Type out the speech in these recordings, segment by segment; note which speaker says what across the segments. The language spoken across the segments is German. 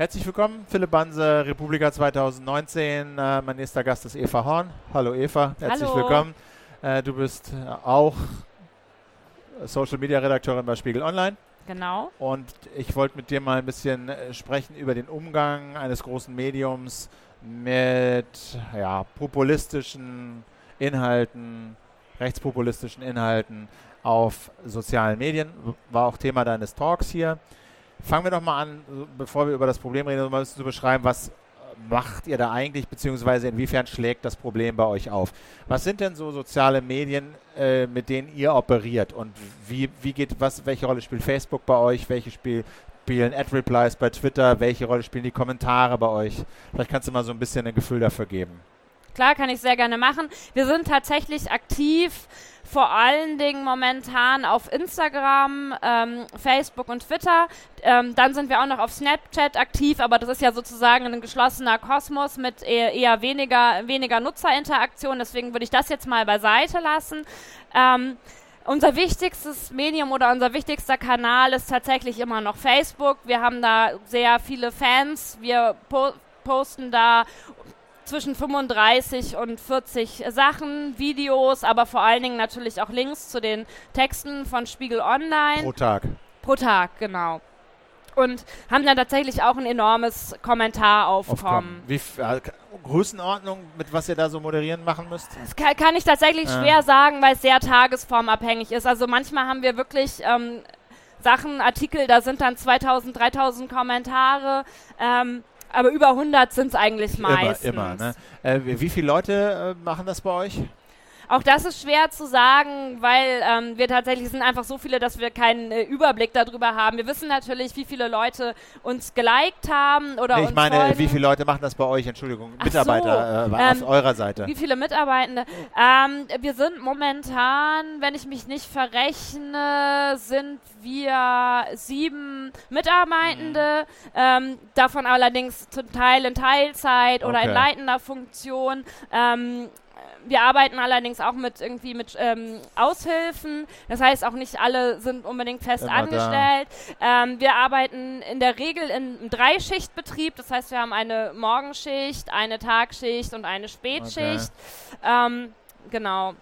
Speaker 1: Herzlich willkommen, Philipp Banse, Republika 2019. Äh, mein nächster Gast ist Eva Horn. Hallo Eva, herzlich
Speaker 2: Hallo.
Speaker 1: willkommen. Äh, du bist auch Social Media Redakteurin bei Spiegel Online.
Speaker 2: Genau.
Speaker 1: Und ich wollte mit dir mal ein bisschen äh, sprechen über den Umgang eines großen Mediums mit ja, populistischen Inhalten, rechtspopulistischen Inhalten auf sozialen Medien. War auch Thema deines Talks hier. Fangen wir doch mal an, bevor wir über das Problem reden, um mal zu beschreiben, was äh, macht ihr da eigentlich, beziehungsweise inwiefern schlägt das Problem bei euch auf? Was sind denn so soziale Medien, äh, mit denen ihr operiert und wie, wie geht, was, welche Rolle spielt Facebook bei euch, welche Spiel, spielen Ad-Replies bei Twitter, welche Rolle spielen die Kommentare bei euch? Vielleicht kannst du mal so ein bisschen ein Gefühl dafür geben.
Speaker 2: Klar, kann ich sehr gerne machen. Wir sind tatsächlich aktiv, vor allen Dingen momentan auf Instagram, ähm, Facebook und Twitter. Ähm, dann sind wir auch noch auf Snapchat aktiv, aber das ist ja sozusagen ein geschlossener Kosmos mit eher, eher weniger, weniger Nutzerinteraktion. Deswegen würde ich das jetzt mal beiseite lassen. Ähm, unser wichtigstes Medium oder unser wichtigster Kanal ist tatsächlich immer noch Facebook. Wir haben da sehr viele Fans. Wir po posten da zwischen 35 und 40 Sachen, Videos, aber vor allen Dingen natürlich auch Links zu den Texten von Spiegel Online.
Speaker 1: Pro Tag.
Speaker 2: Pro Tag, genau. Und haben dann tatsächlich auch ein enormes Kommentaraufkommen.
Speaker 1: Aufkommen. Wie, K- Größenordnung, mit was ihr da so moderieren machen müsst?
Speaker 2: Das kann, kann ich tatsächlich
Speaker 1: Ja.
Speaker 2: schwer sagen, weil es sehr tagesformabhängig ist. Also manchmal haben wir wirklich ähm, Sachen, Artikel, da sind dann 2000, 3000 Kommentare. Ähm, aber über 100 sind es eigentlich meistens.
Speaker 1: Immer, immer. Ne? Äh, wie viele Leute äh, machen das bei euch?
Speaker 2: Auch das ist schwer zu sagen, weil ähm, wir tatsächlich sind einfach so viele, dass wir keinen äh, Überblick darüber haben. Wir wissen natürlich, wie viele Leute uns geliked haben oder
Speaker 1: Nee, ich
Speaker 2: uns
Speaker 1: meine,
Speaker 2: folgen.
Speaker 1: wie viele Leute machen das bei euch? Entschuldigung,
Speaker 2: Ach
Speaker 1: Mitarbeiter
Speaker 2: so,
Speaker 1: äh, auf
Speaker 2: ähm,
Speaker 1: eurer Seite.
Speaker 2: Wie viele Mitarbeitende? Ähm, wir sind momentan, wenn ich mich nicht verrechne, sind wir sieben Mitarbeitende, ähm, davon allerdings zum Teil in Teilzeit oder in
Speaker 1: Okay.
Speaker 2: leitender Funktion. Ähm, wir arbeiten allerdings auch mit irgendwie mit ähm, Aushilfen. Das heißt, auch nicht alle sind unbedingt fest
Speaker 1: Immer
Speaker 2: angestellt. Ähm, wir arbeiten in der Regel in einem Dreischichtbetrieb. Das heißt, wir haben eine Morgenschicht, eine Tagschicht und eine Spätschicht. Ähm, genau.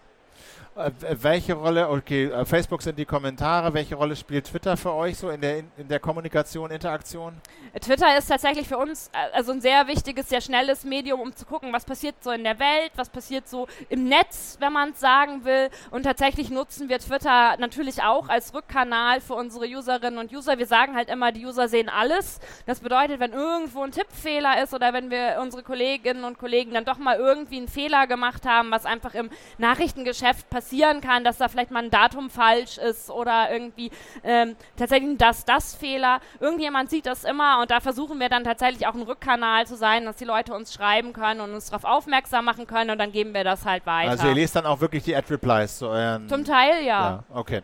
Speaker 1: Äh, welche Rolle, okay, äh, Facebook sind die Kommentare, welche Rolle spielt Twitter für euch so in der, in, der Kommunikation, Interaktion?
Speaker 2: Twitter ist tatsächlich für uns äh, also ein sehr wichtiges, sehr schnelles Medium, um zu gucken, was passiert so in der Welt, was passiert so im Netz, wenn man es sagen will. Und tatsächlich nutzen wir Twitter natürlich auch als Rückkanal für unsere Userinnen und User. Wir sagen halt immer, die User sehen alles. Das bedeutet, wenn irgendwo ein Tippfehler ist oder wenn wir unsere Kolleginnen und Kollegen dann doch mal irgendwie einen Fehler gemacht haben, was einfach im Nachrichtengeschäft passieren kann, dass da vielleicht mal ein Datum falsch ist oder irgendwie ähm, tatsächlich ein Das-Das-Fehler. Irgendjemand sieht das immer und da versuchen wir dann tatsächlich auch ein Rückkanal zu sein, dass die Leute uns schreiben können und uns darauf aufmerksam machen können und dann geben wir das halt weiter.
Speaker 1: Also ihr lest dann auch wirklich die Ad-Replies zu euren...
Speaker 2: Zum Teil ja.
Speaker 1: Ja, okay.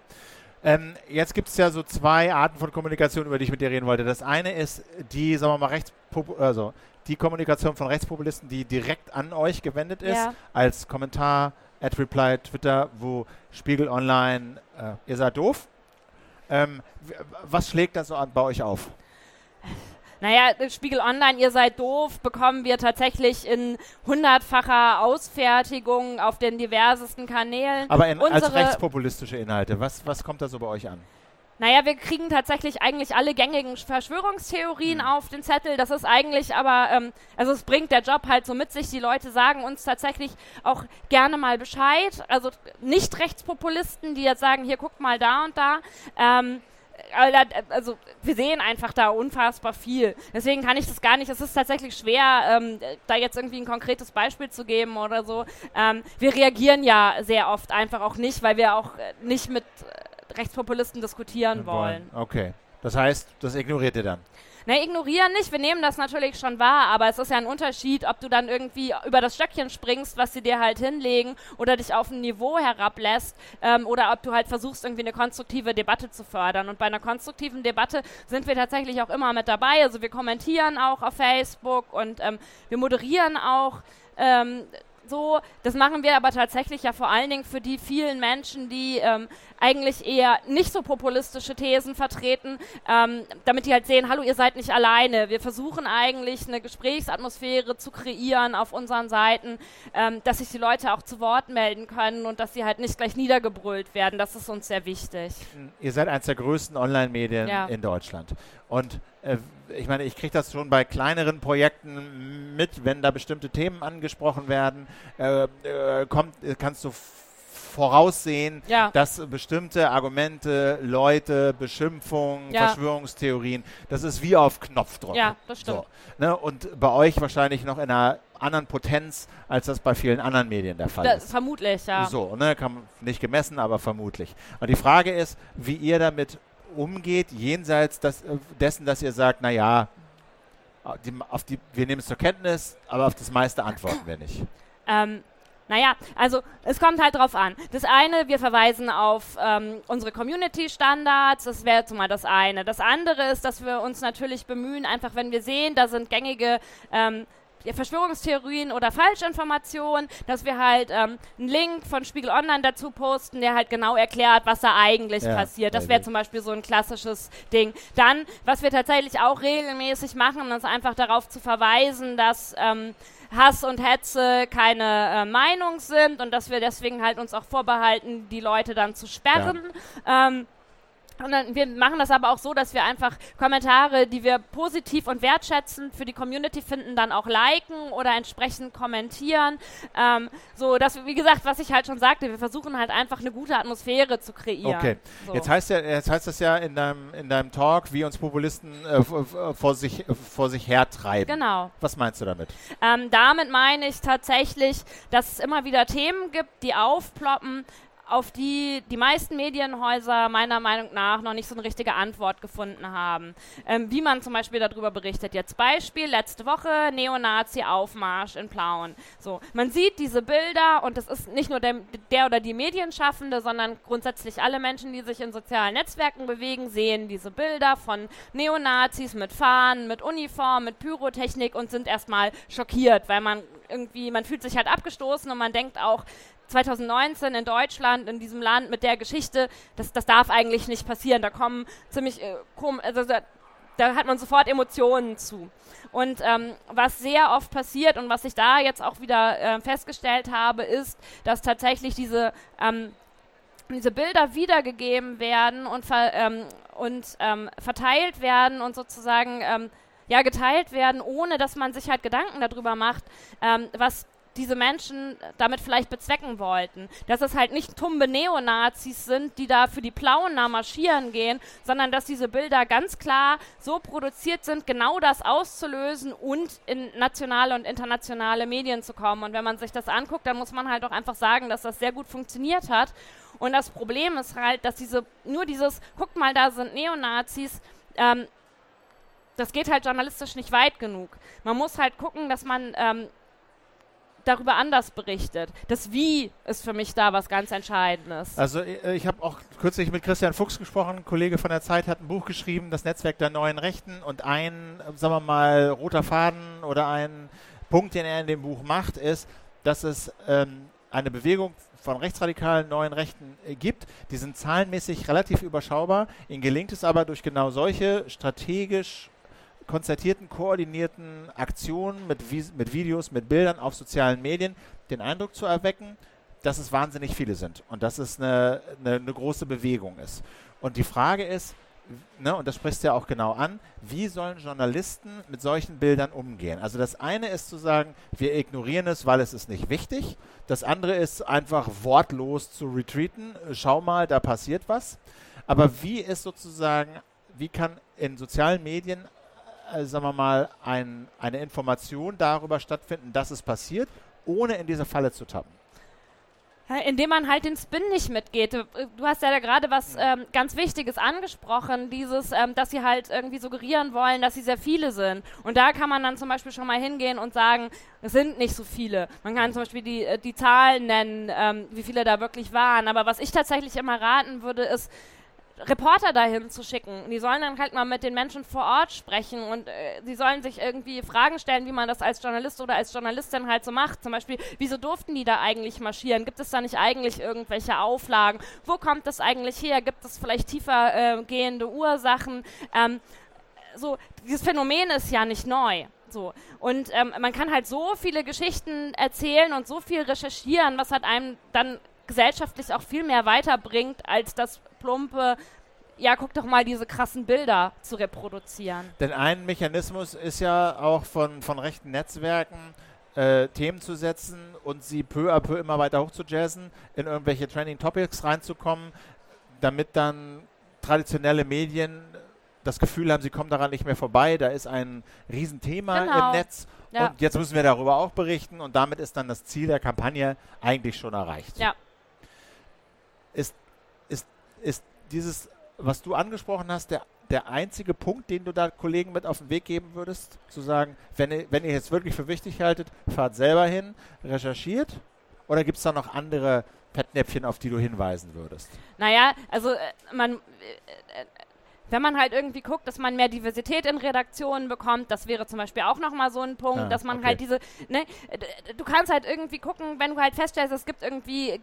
Speaker 1: Ähm, jetzt gibt es ja so zwei Arten von Kommunikation, über die ich mit dir reden wollte. Das eine ist die, sagen wir mal, Rechtspop also die Kommunikation von Rechtspopulisten, die direkt an euch gewendet ist,
Speaker 2: Ja.
Speaker 1: als Kommentar, Ad-Reply, Twitter, wo Spiegel Online, äh, ihr seid doof. Ähm, was schlägt das so an, bei euch auf?
Speaker 2: Naja, Spiegel Online, ihr seid doof, bekommen wir tatsächlich in hundertfacher Ausfertigung auf den diversesten Kanälen.
Speaker 1: Aber in, als
Speaker 2: Unsere-
Speaker 1: rechtspopulistische Inhalte, was, was kommt da so bei euch an?
Speaker 2: Naja, wir kriegen tatsächlich eigentlich alle gängigen Verschwörungstheorien
Speaker 1: Mhm.
Speaker 2: auf den Zettel. Das ist eigentlich aber, ähm, also es bringt der Job halt so mit sich. Die Leute sagen uns tatsächlich auch gerne mal Bescheid. Also nicht Rechtspopulisten, die jetzt sagen, hier guckt mal da und da. Ähm, aber da- also wir sehen einfach da unfassbar viel. Deswegen kann ich das gar nicht. Es ist tatsächlich schwer, ähm, da jetzt irgendwie ein konkretes Beispiel zu geben oder so. Ähm, wir reagieren ja sehr oft einfach auch nicht, weil wir auch äh, nicht mit äh, Rechtspopulisten diskutieren wollen.
Speaker 1: Okay. Das heißt, das ignoriert ihr dann.
Speaker 2: Ne, ignorieren nicht, wir nehmen das natürlich schon wahr, aber es ist ja ein Unterschied, ob du dann irgendwie über das Stöckchen springst, was sie dir halt hinlegen, oder dich auf ein Niveau herablässt, ähm, oder ob du halt versuchst, irgendwie eine konstruktive Debatte zu fördern. Und bei einer konstruktiven Debatte sind wir tatsächlich auch immer mit dabei. Also wir kommentieren auch auf Facebook und ähm, wir moderieren auch. Ähm, so. Das machen wir aber tatsächlich ja vor allen Dingen für die vielen Menschen, die ähm, eigentlich eher nicht so populistische Thesen vertreten, ähm, damit die halt sehen, hallo, ihr seid nicht alleine. Wir versuchen eigentlich eine Gesprächsatmosphäre zu kreieren auf unseren Seiten, ähm, dass sich die Leute auch zu Wort melden können und dass sie halt nicht gleich niedergebrüllt werden. Das ist uns sehr wichtig.
Speaker 1: Ihr seid eines der größten Online-Medien ja. in Deutschland. Und ich meine, ich kriege das schon bei kleineren Projekten mit, wenn da bestimmte Themen angesprochen werden, äh, äh, kommt, kannst du voraussehen, ja. dass bestimmte Argumente, Leute, Beschimpfungen, ja. Verschwörungstheorien, das ist wie auf Knopfdruck.
Speaker 2: Ja, das stimmt. So,
Speaker 1: ne? Und bei euch wahrscheinlich noch in einer anderen Potenz, als das bei vielen anderen Medien der Fall das ist.
Speaker 2: Vermutlich, ja.
Speaker 1: So, ne? Kann nicht gemessen, aber vermutlich. Und die Frage ist, wie ihr damit umgeht, jenseits des, äh, dessen, dass ihr sagt, naja, die, auf die, wir nehmen es zur Kenntnis, aber auf das meiste antworten wir nicht.
Speaker 2: Ähm, naja, also es kommt halt drauf an. Das eine, wir verweisen auf ähm, unsere Community-Standards, das wäre zumal das eine. Das andere ist, dass wir uns natürlich bemühen, einfach wenn wir sehen, da sind gängige ähm, Verschwörungstheorien oder Falschinformationen, dass wir halt ähm, einen Link von Spiegel Online dazu posten, der halt genau erklärt, was da eigentlich ja, passiert. Das wäre zum Beispiel so ein klassisches Ding. Dann, was wir tatsächlich auch regelmäßig machen, ist einfach darauf zu verweisen, dass ähm, Hass und Hetze keine äh, Meinung sind und dass wir deswegen halt uns auch vorbehalten, die Leute dann zu sperren. Ja. Ähm, und dann, wir machen das aber auch so, dass wir einfach Kommentare, die wir positiv und wertschätzend für die Community finden, dann auch liken oder entsprechend kommentieren. Ähm, so, dass, wie gesagt, was ich halt schon sagte, wir versuchen halt einfach eine gute Atmosphäre zu kreieren.
Speaker 1: Okay.
Speaker 2: So.
Speaker 1: Jetzt heißt ja, jetzt heißt das ja in deinem, in deinem Talk, wie uns Populisten äh, vor sich, vor sich hertreiben.
Speaker 2: Genau.
Speaker 1: Was meinst du damit?
Speaker 2: Ähm, damit meine ich tatsächlich, dass es immer wieder Themen gibt, die aufploppen, auf die die meisten Medienhäuser meiner Meinung nach noch nicht so eine richtige Antwort gefunden haben. Ähm, wie man zum Beispiel darüber berichtet. Jetzt Beispiel, letzte Woche Neonazi-Aufmarsch in Plauen. So, man sieht diese Bilder und das ist nicht nur der, der oder die Medienschaffende, sondern grundsätzlich alle Menschen, die sich in sozialen Netzwerken bewegen, sehen diese Bilder von Neonazis mit Fahnen, mit Uniform, mit Pyrotechnik und sind erstmal schockiert, weil man irgendwie, man fühlt sich halt abgestoßen und man denkt auch, 2019 in Deutschland, in diesem Land mit der Geschichte, das, das darf eigentlich nicht passieren. Da kommen ziemlich äh, also da, da, hat man sofort Emotionen zu. Und ähm, was sehr oft passiert und was ich da jetzt auch wieder äh, festgestellt habe, ist, dass tatsächlich diese ähm, diese Bilder wiedergegeben werden und, ver, ähm, und ähm, verteilt werden und sozusagen ähm, ja geteilt werden, ohne dass man sich halt Gedanken darüber macht, ähm, was diese Menschen damit vielleicht bezwecken wollten. Dass es halt nicht tumbe Neonazis sind, die da für die Plauna marschieren gehen, sondern dass diese Bilder ganz klar so produziert sind, genau das auszulösen und in nationale und internationale Medien zu kommen. Und wenn man sich das anguckt, dann muss man halt auch einfach sagen, dass das sehr gut funktioniert hat. Und das Problem ist halt, dass diese, nur dieses, guck mal, da sind Neonazis, ähm, das geht halt journalistisch nicht weit genug. Man muss halt gucken, dass man ähm, darüber anders berichtet. Das Wie ist für mich da was ganz Entscheidendes.
Speaker 1: Also äh, ich habe auch kürzlich mit Christian Fuchs gesprochen, ein Kollege von der Zeit hat ein Buch geschrieben, das Netzwerk der neuen Rechten und ein, sagen wir mal, roter Faden oder ein Punkt, den er in dem Buch macht, ist, dass es ähm, eine Bewegung von rechtsradikalen neuen Rechten äh, gibt. Die sind zahlenmäßig relativ überschaubar. Ihnen gelingt es aber durch genau solche strategisch konzertierten, koordinierten Aktionen mit, mit Videos, mit Bildern auf sozialen Medien den Eindruck zu erwecken, dass es wahnsinnig viele sind und dass es eine, eine, eine große Bewegung ist. Und die Frage ist, ne, und das sprichst du ja auch genau an, wie sollen Journalisten mit solchen Bildern umgehen? Also das eine ist zu sagen, wir ignorieren es, weil es ist nicht wichtig. Das andere ist einfach wortlos zu retreaten. Schau mal, da passiert was. Aber wie ist sozusagen, wie kann in sozialen Medien äh, sagen wir mal, ein, eine Information darüber stattfinden, dass es passiert, ohne in diese Falle zu tappen?
Speaker 2: Indem man halt den Spin nicht mitgeht. Du hast ja da gerade was ähm, ganz Wichtiges angesprochen, dieses, ähm, dass sie halt irgendwie suggerieren wollen, dass sie sehr viele sind. Und da kann man dann zum Beispiel schon mal hingehen und sagen, es sind nicht so viele. Man kann zum Beispiel die, äh, die Zahlen nennen, ähm, wie viele da wirklich waren. Aber was ich tatsächlich immer raten würde, ist, Reporter dahin zu schicken. Die sollen dann halt mal mit den Menschen vor Ort sprechen und äh, sie sollen sich irgendwie Fragen stellen, wie man das als Journalist oder als Journalistin halt so macht. Zum Beispiel, wieso durften die da eigentlich marschieren? Gibt es da nicht eigentlich irgendwelche Auflagen? Wo kommt das eigentlich her? Gibt es vielleicht tiefer äh, gehende Ursachen? Ähm, so, dieses Phänomen ist ja nicht neu. So. Und ähm, man kann halt so viele Geschichten erzählen und so viel recherchieren, was halt einem dann gesellschaftlich auch viel mehr weiterbringt, als das plumpe, ja, guck doch mal diese krassen Bilder zu reproduzieren.
Speaker 1: Denn ein Mechanismus ist ja auch von, von rechten Netzwerken, äh, Themen zu setzen und sie peu à peu immer weiter hoch zu jazzen, in irgendwelche Trending Topics reinzukommen, damit dann traditionelle Medien das Gefühl haben, sie kommen daran nicht mehr vorbei. Da ist ein Riesenthema genau. im Netz ja. und jetzt müssen wir darüber auch berichten und damit ist dann das Ziel der Kampagne eigentlich schon erreicht.
Speaker 2: Ja.
Speaker 1: Ist, ist, dieses, was du angesprochen hast, der, der einzige Punkt, den du da Kollegen mit auf den Weg geben würdest? Zu sagen, wenn ihr, wenn ihr es wirklich für wichtig haltet, fahrt selber hin, recherchiert? Oder gibt es da noch andere Fettnäpfchen, auf die du hinweisen würdest?
Speaker 2: Naja, also äh, man, äh, wenn man halt irgendwie guckt, dass man mehr Diversität in Redaktionen bekommt, das wäre zum Beispiel auch nochmal so ein Punkt, ah, dass man okay. halt diese, ne, du kannst halt irgendwie gucken, wenn du halt feststellst, es gibt irgendwie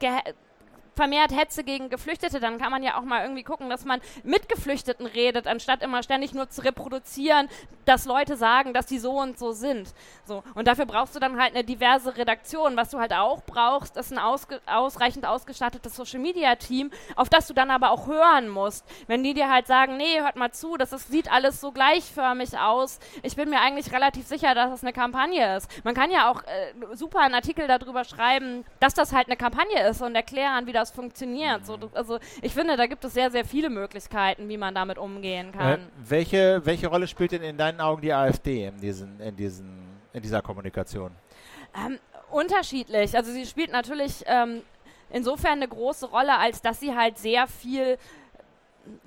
Speaker 2: vermehrt Hetze gegen Geflüchtete, dann kann man ja auch mal irgendwie gucken, dass man mit Geflüchteten redet, anstatt immer ständig nur zu reproduzieren, dass Leute sagen, dass die so und so sind. So. Und dafür brauchst du dann halt eine diverse Redaktion. Was du halt auch brauchst, ist ein ausge ausreichend ausgestattetes Social Media Team, auf das du dann aber auch hören musst. Wenn die dir halt sagen, nee, hört mal zu, das ist, sieht alles so gleichförmig aus. Ich bin mir eigentlich relativ sicher, dass es eine Kampagne ist. Man kann ja auch äh, super einen Artikel darüber schreiben, dass das halt eine Kampagne ist und erklären, wie das das funktioniert. So, das, also ich finde, da gibt es sehr, sehr viele Möglichkeiten, wie man damit umgehen kann. Äh,
Speaker 1: welche, welche Rolle spielt denn in deinen Augen die AfD in, diesen, in, diesen, in dieser Kommunikation?
Speaker 2: Ähm, unterschiedlich. Also sie spielt natürlich ähm, insofern eine große Rolle, als dass sie halt sehr viel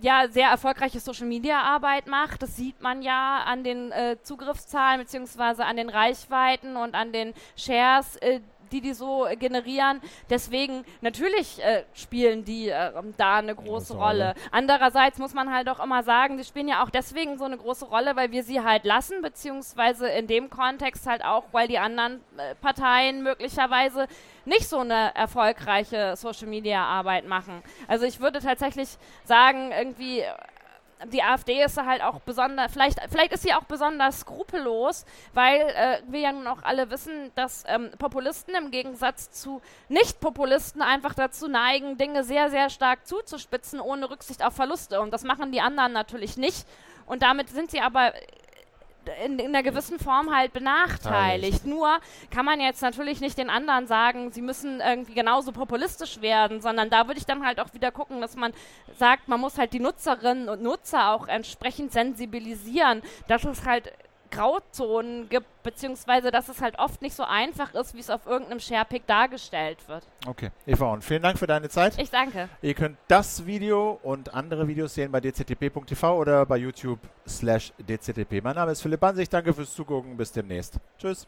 Speaker 2: ja, sehr erfolgreiche Social Media Arbeit macht. Das sieht man ja an den äh, Zugriffszahlen beziehungsweise an den Reichweiten und an den Shares, äh, die die so äh, generieren. Deswegen, natürlich äh, spielen die äh, da eine große Rolle. Andererseits muss man halt auch immer sagen, sie spielen ja auch deswegen so eine große Rolle, weil wir sie halt lassen, beziehungsweise in dem Kontext halt auch, weil die anderen äh, Parteien möglicherweise nicht so eine erfolgreiche Social-Media-Arbeit machen. Also ich würde tatsächlich sagen, irgendwie die AfD ist halt auch besonders, vielleicht, vielleicht ist sie auch besonders skrupellos, weil äh, wir ja nun auch alle wissen, dass ähm, Populisten im Gegensatz zu Nicht-Populisten einfach dazu neigen, Dinge sehr, sehr stark zuzuspitzen, ohne Rücksicht auf Verluste. Und das machen die anderen natürlich nicht. Und damit sind sie aber in, in einer gewissen Form halt benachteiligt. Nur kann man jetzt natürlich nicht den anderen sagen, sie müssen irgendwie genauso populistisch werden, sondern da würde ich dann halt auch wieder gucken, dass man sagt, man muss halt die Nutzerinnen und Nutzer auch entsprechend sensibilisieren, dass es halt Grauzonen gibt, beziehungsweise dass es halt oft nicht so einfach ist, wie es auf irgendeinem Sharepick dargestellt wird.
Speaker 1: Okay, Eva, und vielen Dank für deine Zeit.
Speaker 2: Ich danke.
Speaker 1: Ihr könnt das Video und andere Videos sehen bei dctp.tv oder bei YouTube slash dctp. Mein Name ist Philipp Bansig, danke fürs Zugucken, bis demnächst. Tschüss.